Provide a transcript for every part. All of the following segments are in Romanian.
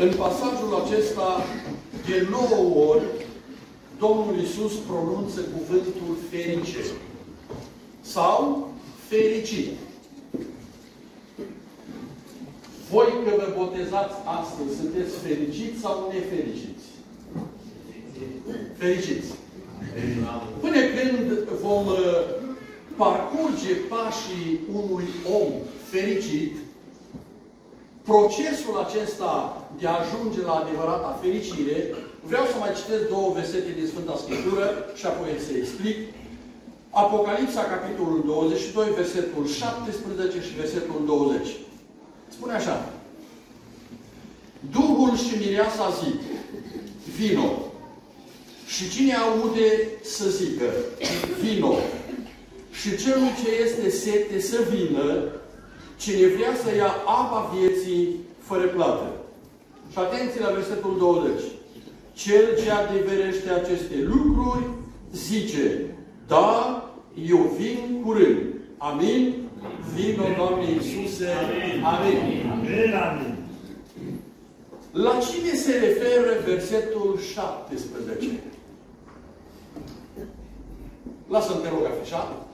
În pasajul acesta, de nouă ori, Domnul Isus pronunță cuvântul ferice. Sau fericit. Voi că vă botezați astăzi, sunteți fericiți sau nefericiți? Fericiți. Până când vom uh, parcurge pașii unui om fericit, procesul acesta de a ajunge la adevărata fericire, vreau să mai citesc două versete din Sfânta Scriptură și apoi să explic. Apocalipsa, capitolul 22, versetul 17 și versetul 20. Spune așa. Duhul și mireasa zic, vino. Și cine aude să zică, vino. Și celui ce este sete să vină, cine vrea să ia apa vieții fără plată. Și atenție la versetul 20. Cel ce adeverește aceste lucruri zice, da, eu vin curând. Amin? Vino, Doamne Iisuse. Amin. Amin. Amin. La cine se referă versetul 17? Lasă-mi te rog afișat.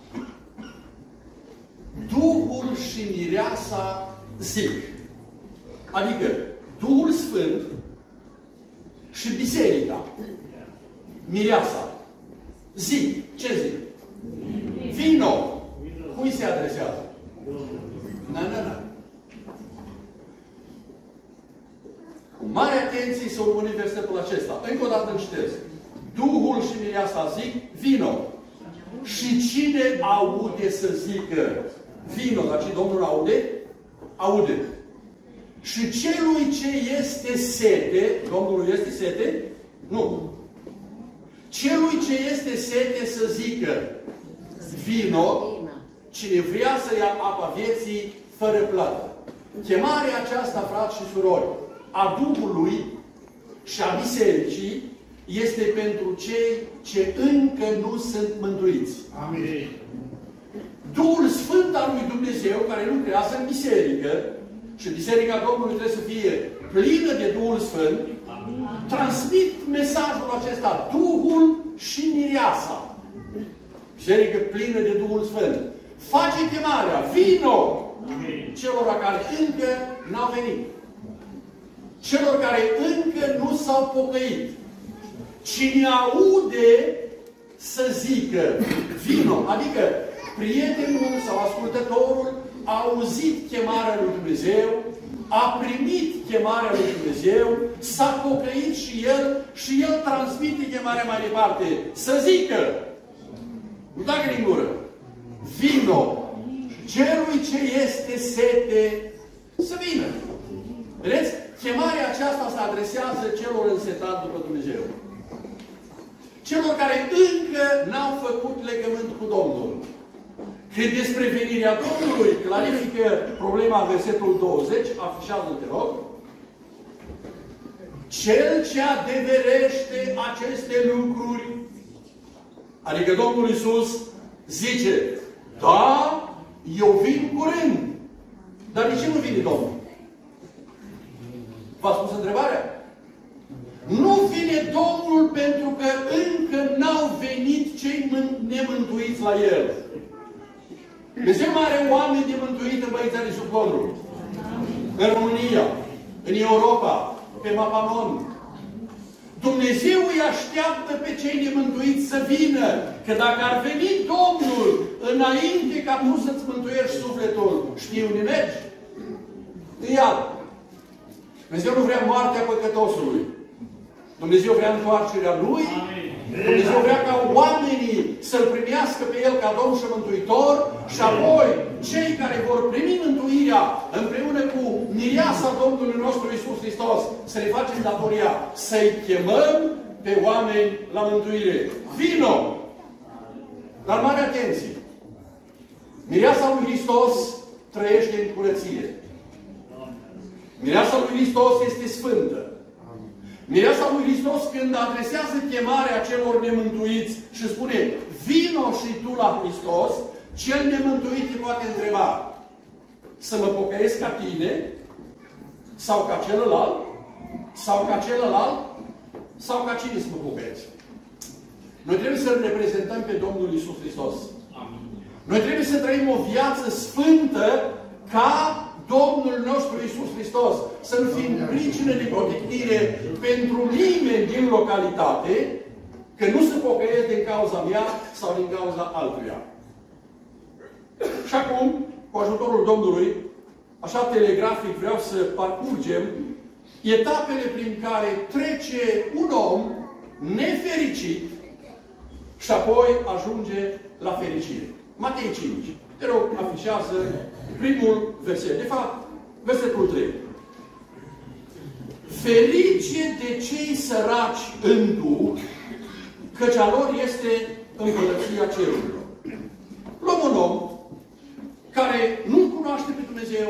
Duhul și mireasa zic. Adică Duhul Sfânt și Biserica. Mireasa. Zic. Ce zic? Vino. Cui se adresează? Na, na, na. Cu mare atenție să urmărim versetul acesta. Încă o dată îmi citesc. Duhul și mireasa zic, vino. Și cine aude să zică vino, dar ce Domnul aude? Aude. Și celui ce este sete, Domnul este sete? Nu. Celui ce este sete să zică vino, cine vrea să ia apa vieții fără plată. Chemarea aceasta, frați și surori, a Duhului și a Bisericii este pentru cei ce încă nu sunt mântuiți. Amin. Duhul Sfânt al lui Dumnezeu, care lucrează în biserică, și biserica Domnului trebuie să fie plină de Duhul Sfânt, transmit mesajul acesta, Duhul și mireasa. Biserică plină de Duhul Sfânt. Face chemarea, vino celor care încă n-au venit. Celor care încă nu s-au pocăit. Cine aude să zică, vino, adică prietenul sau ascultătorul a auzit chemarea lui Dumnezeu, a primit chemarea lui Dumnezeu, s-a pocăit și el și el transmite chemarea mai departe. Să zică, nu dacă din gură, vino, celui ce este sete, să vină. Vedeți? Chemarea aceasta se adresează celor însetați după Dumnezeu. Celor care încă n-au făcut legământ cu Domnul. Când despre venirea Domnului clarifică problema versetul 20, afișează-te rog, cel ce adeverește aceste lucruri, adică Domnul Iisus zice, da, eu vin curând. Dar de ce nu vine Domnul? V-a spus întrebarea? Nu vine Domnul pentru că încă n-au venit cei nemântuiți la El. Dumnezeu mai are oameni de mântuit în băiețarii sub codru. În România, în Europa, pe Mapamon. Dumnezeu îi așteaptă pe cei nemântuiți să vină. Că dacă ar veni Domnul înainte ca tu să-ți mântuiești sufletul, știi unde mergi? În iad. Dumnezeu nu vrea moartea păcătosului. Dumnezeu vrea întoarcerea Lui. Dumnezeu vrea ca oamenii să-L primească pe El ca Domn și Mântuitor și apoi cei care vor primi mântuirea împreună cu mireasa Domnului nostru Isus Hristos să le facem datoria să-i chemăm pe oameni la mântuire. Vino! Dar mare atenție! Mireasa lui Hristos trăiește în curăție. Mireasa lui Hristos este sfântă. Mireasa lui Hristos când adresează chemarea celor nemântuiți și spune Vino și tu la Hristos, cel nemântuit îi poate întreba să mă pocăiesc ca tine sau ca celălalt Sau ca celălalt? Sau ca cine să mă pocăiesc? Noi trebuie să reprezentăm pe Domnul Isus Hristos. Noi trebuie să trăim o viață sfântă ca Domnul nostru Isus Hristos. Să nu fim pricină de protectire pentru nimeni din localitate, că nu se pocăiesc din cauza mea sau din cauza altuia. Și acum, cu ajutorul Domnului, așa telegrafic vreau să parcurgem etapele prin care trece un om nefericit și apoi ajunge la fericire. Matei 5. Te rog, afișează primul verset. De fapt, versetul 3. Ferice de cei săraci în Duh, căci a lor este împărăția cerurilor. Luăm un om care nu cunoaște pe Dumnezeu,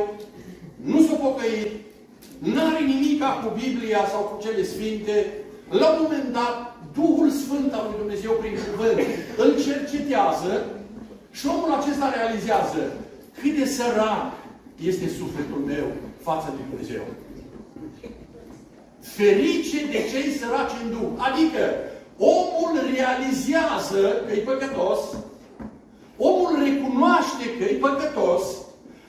nu s-a pocăit, nu are nimic cu Biblia sau cu cele Sfinte, la un moment dat, Duhul Sfânt al lui Dumnezeu prin cuvânt îl cercetează și omul acesta realizează cât de sărac este sufletul meu față de Dumnezeu. Ferice de cei săraci în Duh. Adică, omul realizează că e păcătos, omul recunoaște că e păcătos,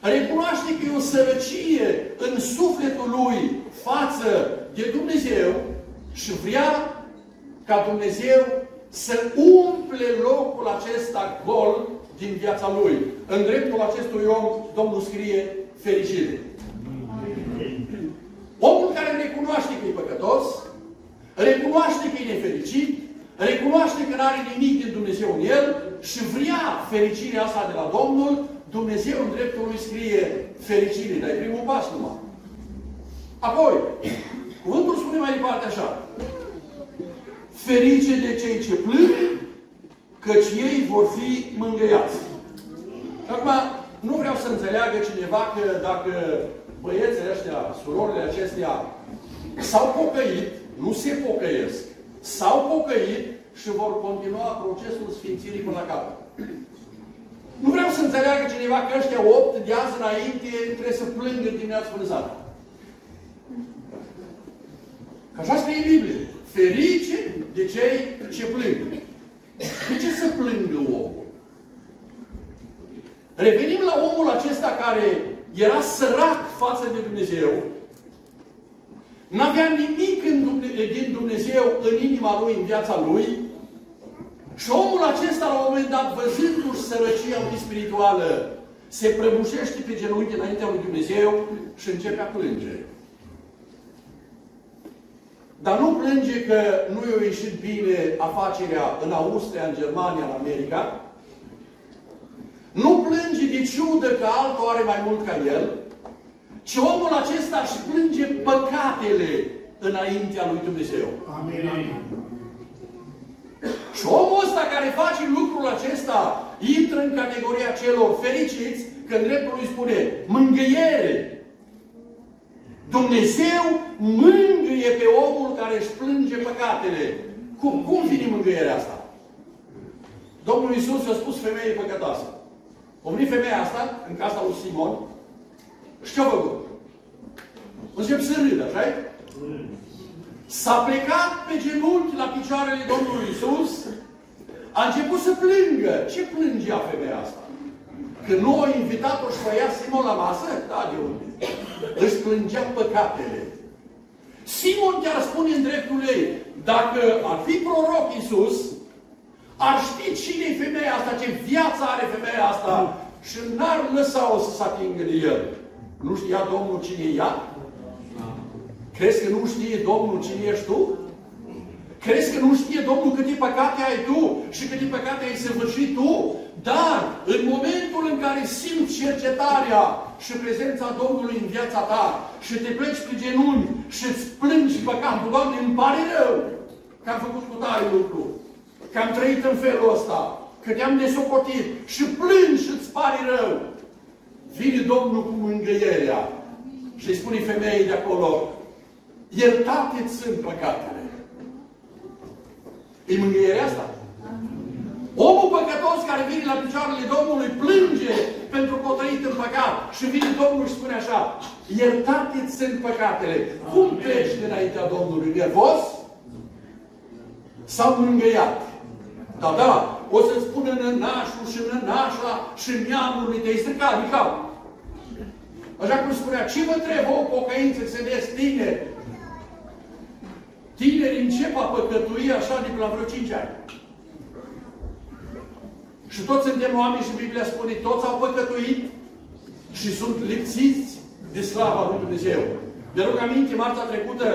recunoaște că e o sărăcie în sufletul lui față de Dumnezeu și vrea ca Dumnezeu să umple locul acesta gol din viața lui. În dreptul acestui om, Domnul scrie fericire. Omul care recunoaște că e păcătos, recunoaște că e nefericit, recunoaște că nu are nimic din Dumnezeu în el și vrea fericirea asta de la Domnul, Dumnezeu în dreptul lui scrie fericire, dar e primul pas numai. Apoi, cuvântul spune mai departe așa. Ferice de cei ce plâng, căci ei vor fi mângâiați. Și acum, nu vreau să înțeleagă cineva că dacă băieții ăștia, surorile acestea, s-au pocăit, nu se pocăiesc, s-au pocăit și vor continua procesul Sfințirii până la capăt. Nu vreau să înțeleagă cineva că ăștia opt de azi înainte trebuie să plângă dimineața până seara. Că așa scrie în Biblie. Ferice de cei ce plâng. De ce să plângă omul? Revenim la omul acesta care era sărac față de Dumnezeu, n-avea nimic în Dumne din Dumnezeu în inima lui, în viața lui, și omul acesta, la un moment dat, văzându-și sărăcia lui spirituală, se prăbușește pe genunchi înaintea lui Dumnezeu și începe a plânge. Dar nu plânge că nu i-a ieșit bine afacerea în Austria, în Germania, în America. Nu plânge de ciudă că altul are mai mult ca el, ci omul acesta își plânge păcatele înaintea lui Dumnezeu. Amin. Și omul ăsta care face lucrul acesta intră în categoria celor fericiți când dreptul lui spune mângâiere, Dumnezeu mângâie pe omul care își plânge păcatele. Cum, cum vine mângâierea asta? Domnul Iisus a spus femeii păcătoasă. A venit femeia asta în casa lui Simon și ce-a făcut? Încep să râdă, așa S-a plecat pe genunchi la picioarele Domnului Iisus, a început să plângă. Ce plângea femeia asta? Că nu a invitat-o și ia Simon la masă? Da, de unde? Își plângea păcatele. Simon chiar spune în dreptul ei, dacă ar fi proroc Iisus, ar ști cine e femeia asta, ce viață are femeia asta și n-ar lăsa-o să se atingă de el. Nu știa Domnul cine e ea? Crezi că nu știe Domnul cine ești tu? Crezi că nu știe Domnul câte păcate ai tu și câte păcate ai săvârșit tu? Dar, în momentul în care simți cercetarea și prezența Domnului în viața ta și te pleci pe genunchi și îți plângi păcatul, Doamne, îmi pare rău că am făcut cu tare lucru, că am trăit în felul ăsta, că te-am nesocotit și plângi și îți pare rău. Vine Domnul cu mângâierea și îi spune femeii de acolo, iertate sunt păcatele. E mângâierea asta? Omul păcătos care vine la picioarele Domnului plânge pentru că a trăit în păcat și vine Domnul și spune așa, iertate sunt păcatele. Cum treci dinaintea Domnului? Nervos? Sau mângâiat? Da, da, o să spună nănașul și nănașa și neamul lui te-ai stricat din cap. Așa cum spunea, ce vă trebuie o pocăință să ne tineri? Tineri încep a păcătui așa de la vreo 5 ani. Și toți suntem oameni și Biblia spune, toți au păcătuit și sunt lipsiți de slava lui Dumnezeu. De rog aminte, marța trecută,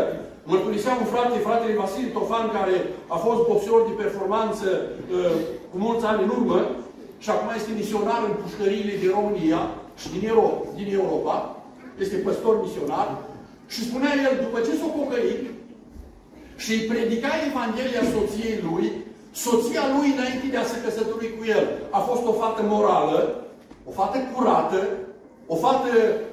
mărturisea un frate, fratele Vasile Tofan, care a fost boxer de performanță uh, cu mulți ani în urmă și acum este misionar în pușcăriile din România și din Europa, din Europa. Este păstor misionar. Și spunea el, după ce s-a pocăit și îi predica Evanghelia soției lui, soția lui, înainte de a se căsători cu el, a fost o fată morală, o fată curată, o fată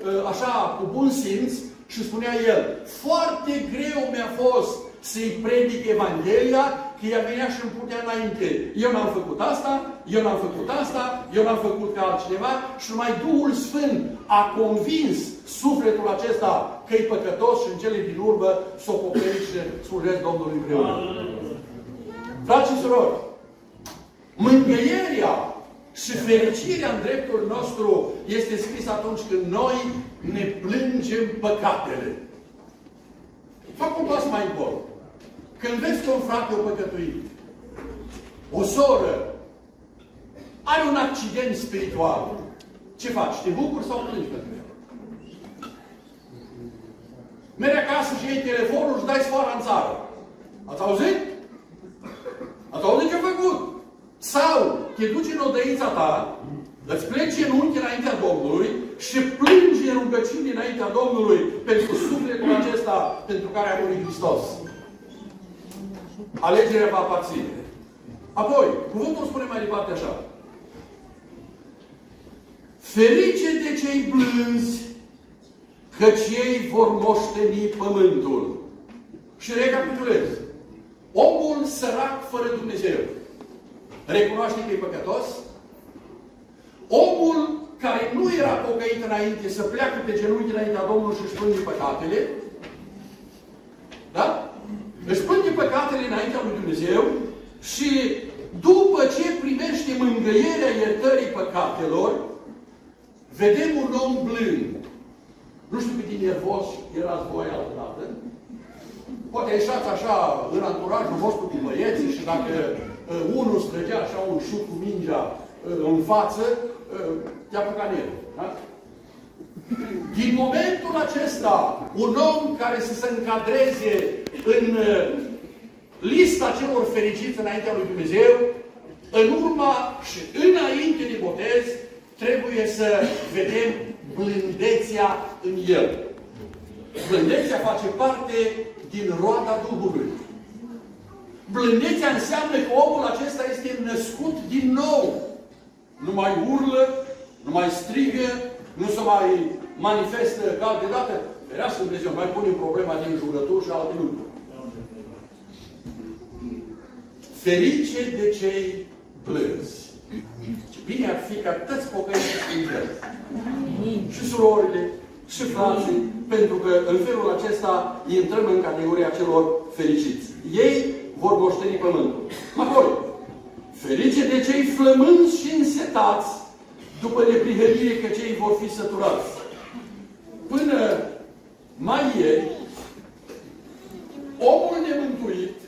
ă, așa cu bun simț și spunea el, foarte greu mi-a fost să-i predic Evanghelia, că ea venea și îmi punea înainte. Eu n-am făcut asta, eu n-am făcut asta, eu n-am făcut ca altcineva și numai Duhul Sfânt a convins sufletul acesta că e păcătos și în cele din urmă s-o pocăit și slujesc Domnului împreună. Frați și surori, mângâierea și fericirea în dreptul nostru este scris atunci când noi ne plângem păcatele. Fac un pas mai încolo. Când vezi că un frate o păcătuit, o soră, are un accident spiritual, ce faci? Te bucuri sau plângi pentru el? Mergi acasă și iei telefonul și dai sfoara în țară. Ați auzit? Ați auzit ce a făcut? Sau te duci în odăița ta, îți pleci în unchi înaintea Domnului și plângi în rugăciune înaintea Domnului pentru sufletul acesta pentru care a murit Hristos. Alegerea va aparține. Apoi, cuvântul spune mai departe așa. Ferice de cei blânzi, căci ei vor moșteni pământul. Și recapitulez. Omul sărac fără Dumnezeu recunoaște că e păcătos, omul care nu era pocăit înainte să pleacă pe genunchi înaintea Domnului și își plânge păcatele, da? Își plânge păcatele înaintea lui Dumnezeu și după ce primește mângâierea iertării păcatelor, vedem un om blând. Nu știu cât de nervos erați voi altădată. Poate ieșați așa în anturajul vostru cu băieții și dacă uh, unul străgea așa un șut cu mingea uh, în față, uh, te-a apucat Da? Din momentul acesta, un om care să se încadreze în uh, lista celor fericiți înaintea lui Dumnezeu, în urma și înainte de botez, trebuie să vedem blândețea în el. Blândețea face parte din roada Duhului. Blândețea înseamnă că omul acesta este născut din nou. Nu mai urlă, nu mai strigă, nu se mai manifestă ca alte dată. Ferească Dumnezeu, mai pune problema din jurături și alte lucruri. Ferice de cei blânzi. Ce bine ar fi ca toți pocăiți să Și surorile, și frații, pentru că în felul acesta intrăm în categoria celor fericiți. Ei vor moșteni pământul. Apoi, ferice de cei flămânzi și însetați după neprihănire că cei vor fi săturați. Până mai ieri, omul nemântuit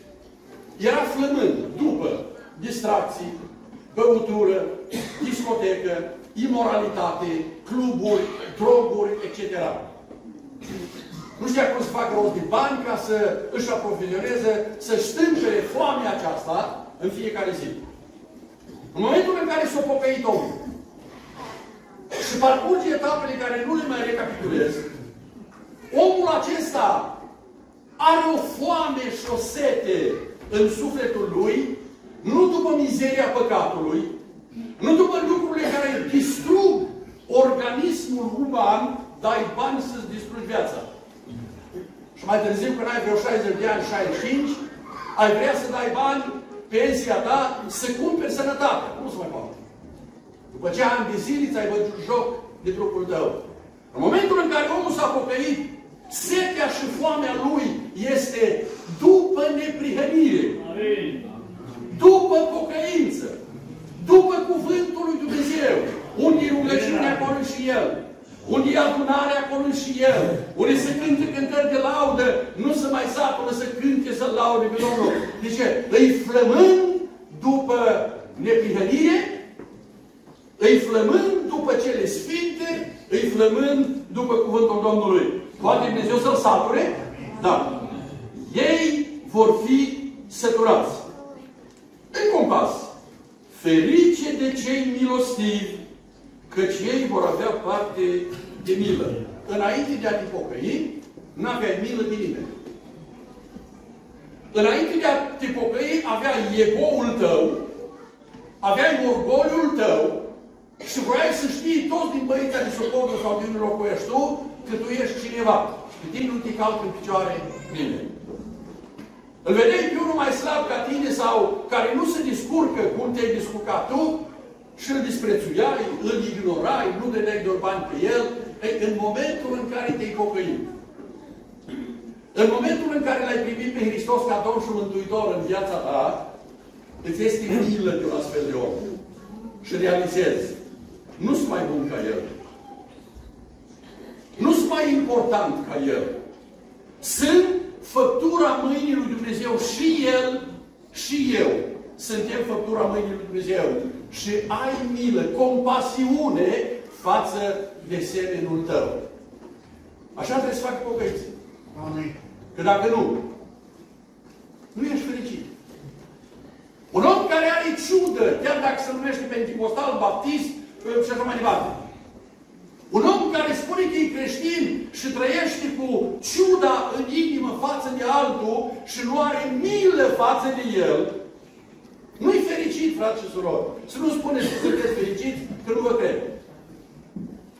era flămând după distracții, băutură, discotecă, imoralitate, cluburi, droguri, etc. Nu știa cum să facă rost de bani ca să își aprovizioneze, să stâmpere foamea aceasta în fiecare zi. În momentul în care s-a pocăit omul și parcurge etapele care nu le mai recapitulez, omul acesta are o foame și o sete în sufletul lui, nu după mizeria păcatului, nu după lucrurile care distrug organismul uman, dai bani să-ți distrugi viața. Și mai târziu, când ai vreo 60 de ani, 65, ai vrea să dai bani, pensia ta, să cumperi sănătate. Cum să mai poate? După ce ani de zile ți-ai bătut joc de trupul tău. În momentul în care omul s-a pocăit, setea și foamea lui este după neprihănire. După pocăință. După cuvântul lui Dumnezeu. Unde e rugăciunea acolo și El. Unde e adunarea acolo și El. Unde se cântă cântări de laudă, nu se mai sa până să cânte să laude pe Domnul. De ce? Îi flămând după neprihănire, îi flămând după cele sfinte, îi flămând după cuvântul Domnului. Poate Dumnezeu să-l sature? Da. Ei vor fi săturați. În compas. Ferice de cei milostivi, căci ei vor avea parte de milă. Înainte de a te pocăi, nu aveai milă de nimeni. Înainte de a te pocăi, aveai egoul tău, aveai orgoliul tău și voiai să știi toți din băița de socodă sau din locuiești tu că tu ești cineva. Pe tine nu te calcă în picioare nimeni. Îl vedeai pe unul mai slab ca tine sau care nu se descurcă cum te-ai descurcat tu și îl disprețuiai, îl ignorai, nu dădeai doar bani pe el, Ei, în momentul în care te-ai pocăit, în momentul în care l-ai primit pe Hristos ca Domn și Mântuitor în viața ta, îți este milă de un astfel de om. Și realizezi, nu sunt mai bun ca el. Nu sunt mai important ca el. Sunt făptura mâinii lui Dumnezeu și el și eu. Suntem făptura mâinii lui Dumnezeu. Și ai milă, compasiune față de semenul tău. Așa trebuie să facă pocăiți. Amin. Că dacă nu, nu ești fericit. Un om care are ciudă, chiar dacă se numește pentecostal, baptist și așa mai departe. Un om care spune că e creștin și trăiește cu ciuda în inimă față de altul și nu are milă față de el, nu-i fericit, frate și surori. Să nu spuneți că sunteți fericiți, că nu vă cred.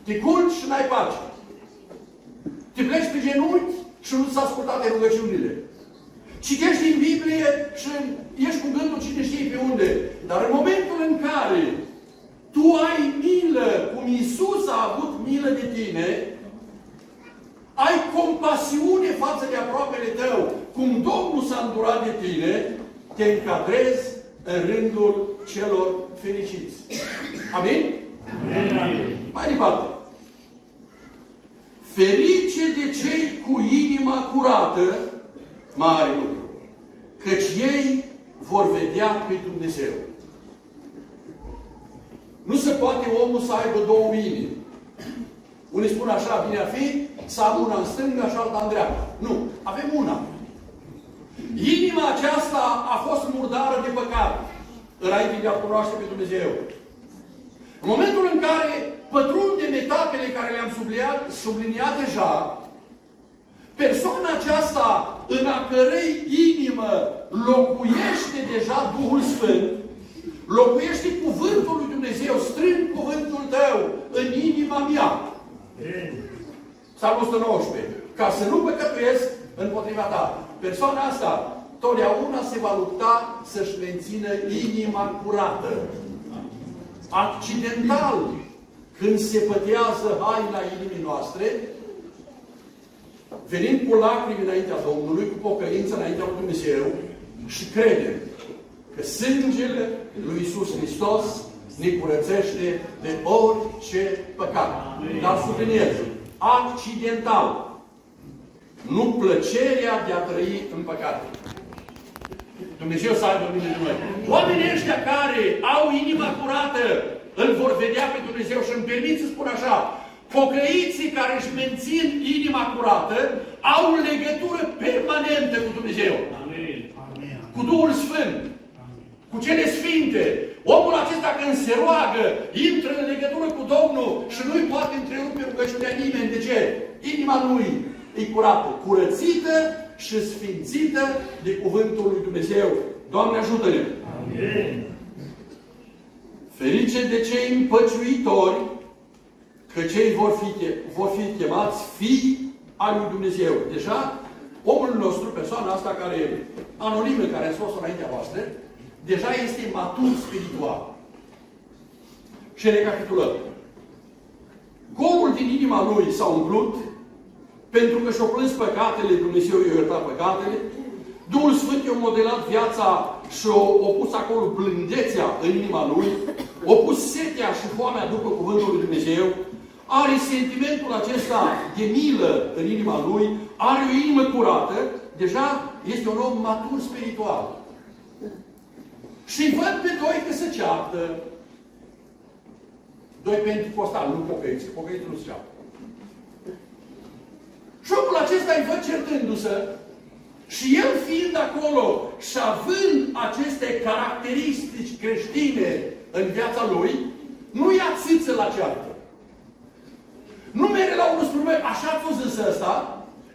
Te culci și n-ai pace. Te pleci pe genunchi și nu ți-a ascultat de rugăciunile. Citești din Biblie și ești cu gândul cine știe pe unde. Dar în momentul în care tu ai milă, cum Iisus a avut milă de tine, ai compasiune față de aproapele tău, cum Domnul s-a îndurat de tine, te încadrezi în rândul celor fericiți. Amin? Amin. Mai departe. Ferice de cei cu inima curată, mare lucru, căci ei vor vedea pe Dumnezeu. Nu se poate omul să aibă două inimi. Unii spun așa, bine a fi, să am una în stânga și alta în dreapta. Nu, avem una. Inima aceasta a fost murdară de păcat înainte de a cunoaște pe Dumnezeu. În momentul în care pătrundem etapele care le-am subliniat, subliniat deja, persoana aceasta în a cărei inimă locuiește deja Duhul Sfânt, locuiește cuvântul lui Dumnezeu, strâng cuvântul tău în inima mea. Psalmul 119. Ca să nu păcătuiesc împotriva ta. Persoana asta totdeauna se va lupta să-și mențină inima curată. Accidental, când se pătează haina inimii noastre, venim cu lacrimi înaintea Domnului, cu pocăință înaintea lui Dumnezeu și credem că sângele lui Isus Hristos ne curățește de orice păcat. Dar subliniez, accidental, nu plăcerea de a trăi în păcat. Dumnezeu să aibă mine de noi. Oamenii ăștia care au inima curată, îl vor vedea pe Dumnezeu și îmi permit să spun așa, pocăiții care își mențin inima curată au legătură permanentă cu Dumnezeu. Amin. Cu Duhul Sfânt. Cu cele sfinte. Omul acesta când se roagă, intră în legătură cu Domnul și nu-i poate întrerupe rugăciunea nimeni. De ce? Inima lui e curată, curățită și sfințită de Cuvântul lui Dumnezeu. Doamne ajută-ne! Amin. Ferice de cei împăciuitori, că cei vor fi, vor fi chemați fii al lui Dumnezeu. Deja, omul nostru, persoana asta care e anonimă, care a fost înaintea voastră, deja este matur spiritual. Și recapitulăm. Golul din inima lui s-a umplut, pentru că și-o plâns păcatele, Dumnezeu i-a iertat păcatele, Duhul Sfânt i-a modelat viața și a pus acolo blândețea în inima lui, a pus setea și foamea după Cuvântul lui Dumnezeu, are sentimentul acesta de milă în inima lui, are o inimă curată, deja este un om matur spiritual. Și văd pe doi că se ceartă. Doi pentecostali, nu pocăiți, pocăiți nu se ceartă. Și omul acesta îi văd certându-se și el fiind acolo și având aceste caracteristici creștine în viața lui, nu ia țiță la ceartă. Nu merge la unul spune, așa a fost zis ăsta,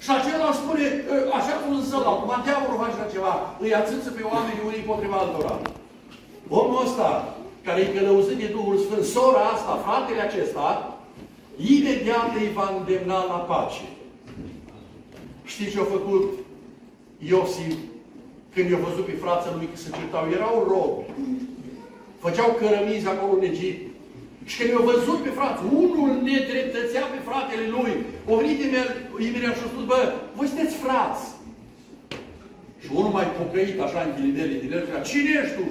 și acela spune, ă, așa a fost zis ăla, acum diavolul face așa ceva, îi ațâță pe oameni unii împotriva altora. Omul ăsta, care e călăuzit de Duhul Sfânt, sora asta, fratele acesta, imediat îi va îndemna la pace. Știți ce a făcut Iosif când i-a văzut pe frații lui că se certau? Erau robi. Făceau cărămizi acolo în Egipt. Și când i-a văzut pe frați, unul nedreptățea pe fratele lui. O venit imediat și a spus, bă, voi sunteți frați. Și unul mai pocăit așa în ghilimele din el, cine ești tu?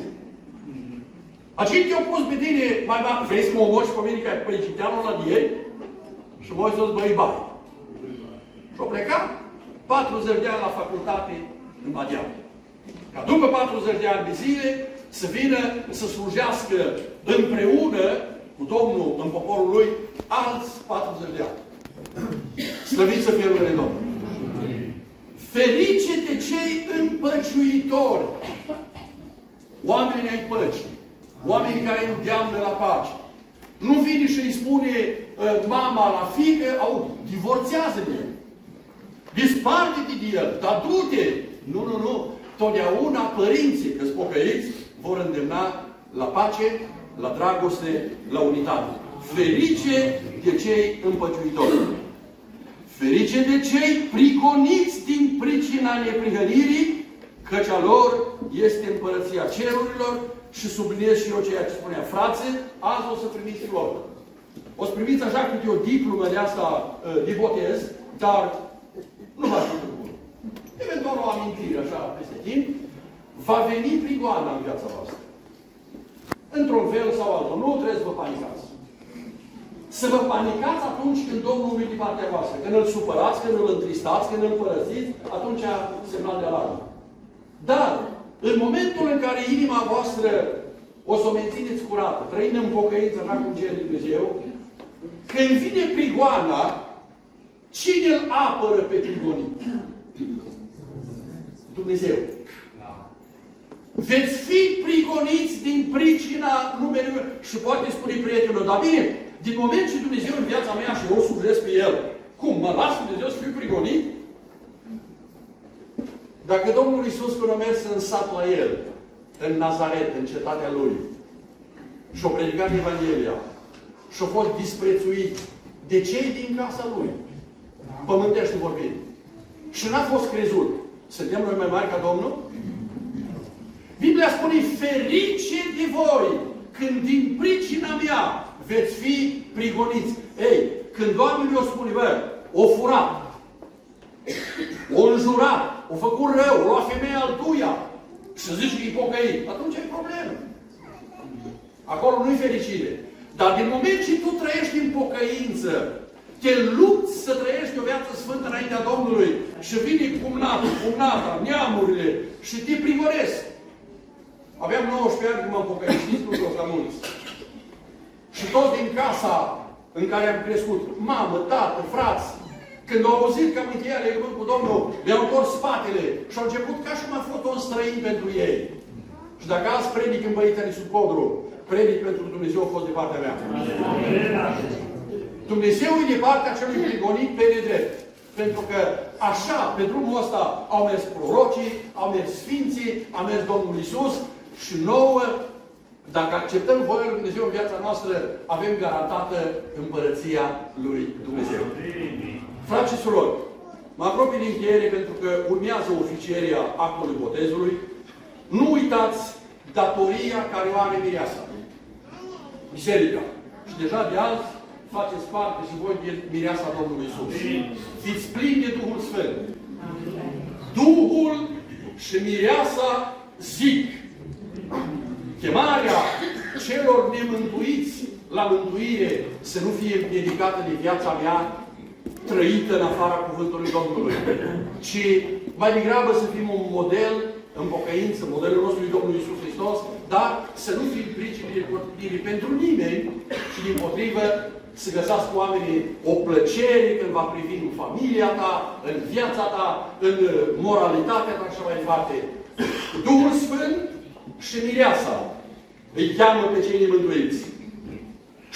A cine te-a pus pe tine, mai ba, vrei să mă omoși pe mine ca pe egipteanul ăla de ei? Și voi să-ți băi bai. Și au plecat 40 de ani la facultate în Madian. Ca după 40 de ani de zile să vină să slujească împreună cu Domnul în poporul lui alți 40 de ani. Slăvit să fie numele Domnului. Ferice de cei împăciuitori, oamenii ai păcii, oamenii care îndeamnă la pace. Nu vine și îi spune uh, mama la fică, au, divorțează-ne. Disparte-te de el, dar du-te. Nu, nu, nu. Totdeauna părinții, că pocăiți, vor îndemna la pace, la dragoste, la unitate. Ferice de cei împăciuitori. Ferice de cei prigoniți din pricina neprihănirii, căci a lor este împărăția cerurilor și subliniez și eu ceea ce spunea frațe, azi o să primiți lor. O să primiți așa câte o diplomă de asta uh, de botez, dar nu va fi bun. Eventual o amintire, așa, peste timp, va veni prigoana în viața voastră. Într-un fel sau altul. Nu trebuie să vă panicați. Să vă panicați atunci când Domnul nu de partea voastră. Când îl supărați, când îl întristați, când îl părăsiți, atunci semnal de alarmă. Dar, în momentul în care inima voastră o să o mențineți curată, trăind în pocăință, așa cum cer Dumnezeu, când vine prigoana, Cine îl apără pe prigonit? Dumnezeu. Veți fi prigoniți din pricina numelui și poate spune prietenul, dar bine, din moment ce Dumnezeu în viața mea și eu slujesc pe El, cum, mă las Dumnezeu să fiu prigonit? Dacă Domnul Iisus când a mers în sat la El, în Nazaret, în cetatea Lui, și-a predicat Evanghelia, și-a fost disprețuit de cei din casa Lui, pământește vorbind. Și n-a fost crezut. Suntem noi mai mari ca Domnul? Biblia spune, ferice de voi când din pricina mea veți fi prigoniți. Ei, când oamenii o spune, bă, o furat, o înjurat, o făcut rău, o lua femeia altuia și zici că e pocăit, atunci ai probleme. Acolo nu-i fericire. Dar din moment ce tu trăiești în pocăință, te lupți să trăiești o viață sfântă înaintea Domnului și vine cumnatul, cumnata, neamurile și te primoresc. Aveam 19 ani când m-am pocăit, știți lucrul ăsta mulți. Și tot din casa în care am crescut, mamă, tată, frați, când au auzit că am încheiat legământ cu Domnul, mi-au întors spatele și au început ca și m-a fost un străin pentru ei. Și dacă azi predic în Băitării sub codru, predic pentru Dumnezeu a fost de partea mea. Amin. Dumnezeu e de partea celui prigonit pe nedrept. Pentru că așa, pe drumul ăsta, au mers prorocii, au mers sfinții, a mers Domnul Isus și nouă, dacă acceptăm voia lui Dumnezeu în viața noastră, avem garantată împărăția lui Dumnezeu. Frați și surori, mă apropii din încheiere pentru că urmează oficieria actului botezului. Nu uitați datoria care o are mireasa. Biserica. Și deja de azi faceți parte și voi din mireasa Domnului Isus. Fiți plini de Duhul Sfânt. Duhul și mireasa zic. Chemarea celor nemântuiți la mântuire să nu fie dedicată de viața mea trăită în afara cuvântului Domnului, ci mai degrabă să fim un model în pocăință, modelul nostru e Domnul Iisus Hristos, dar să nu fim pricini pentru nimeni, ci din potrivă să găsească oamenii o plăcere când va privi în familia ta, în viața ta, în moralitatea ta și așa mai departe. Duhul Sfânt și mireasa îi cheamă pe cei nemântuiți.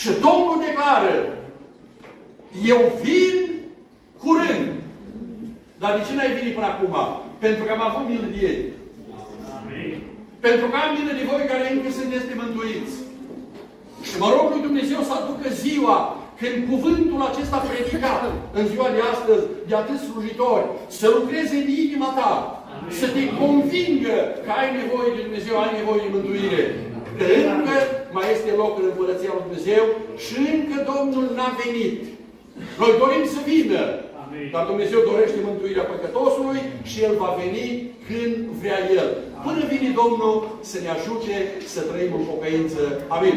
Și Domnul declară, eu vin curând. Dar de ce n-ai venit până acum? Pentru că am avut milă de ei. Amin. Pentru că am milă de voi care încă sunteți mântuiți. Și mă rog lui Dumnezeu să aducă ziua când cuvântul acesta predicat în ziua de astăzi de atât slujitori, să lucreze în inima ta, Amin. să te convingă că ai nevoie de Dumnezeu, ai nevoie de mântuire. Că încă mai este loc în Împărăția lui Dumnezeu și încă Domnul n-a venit. Noi dorim să vină, dar Dumnezeu dorește mântuirea păcătosului și El va veni când vrea El. Până vine Domnul să ne ajute să trăim în pocăință. Amin.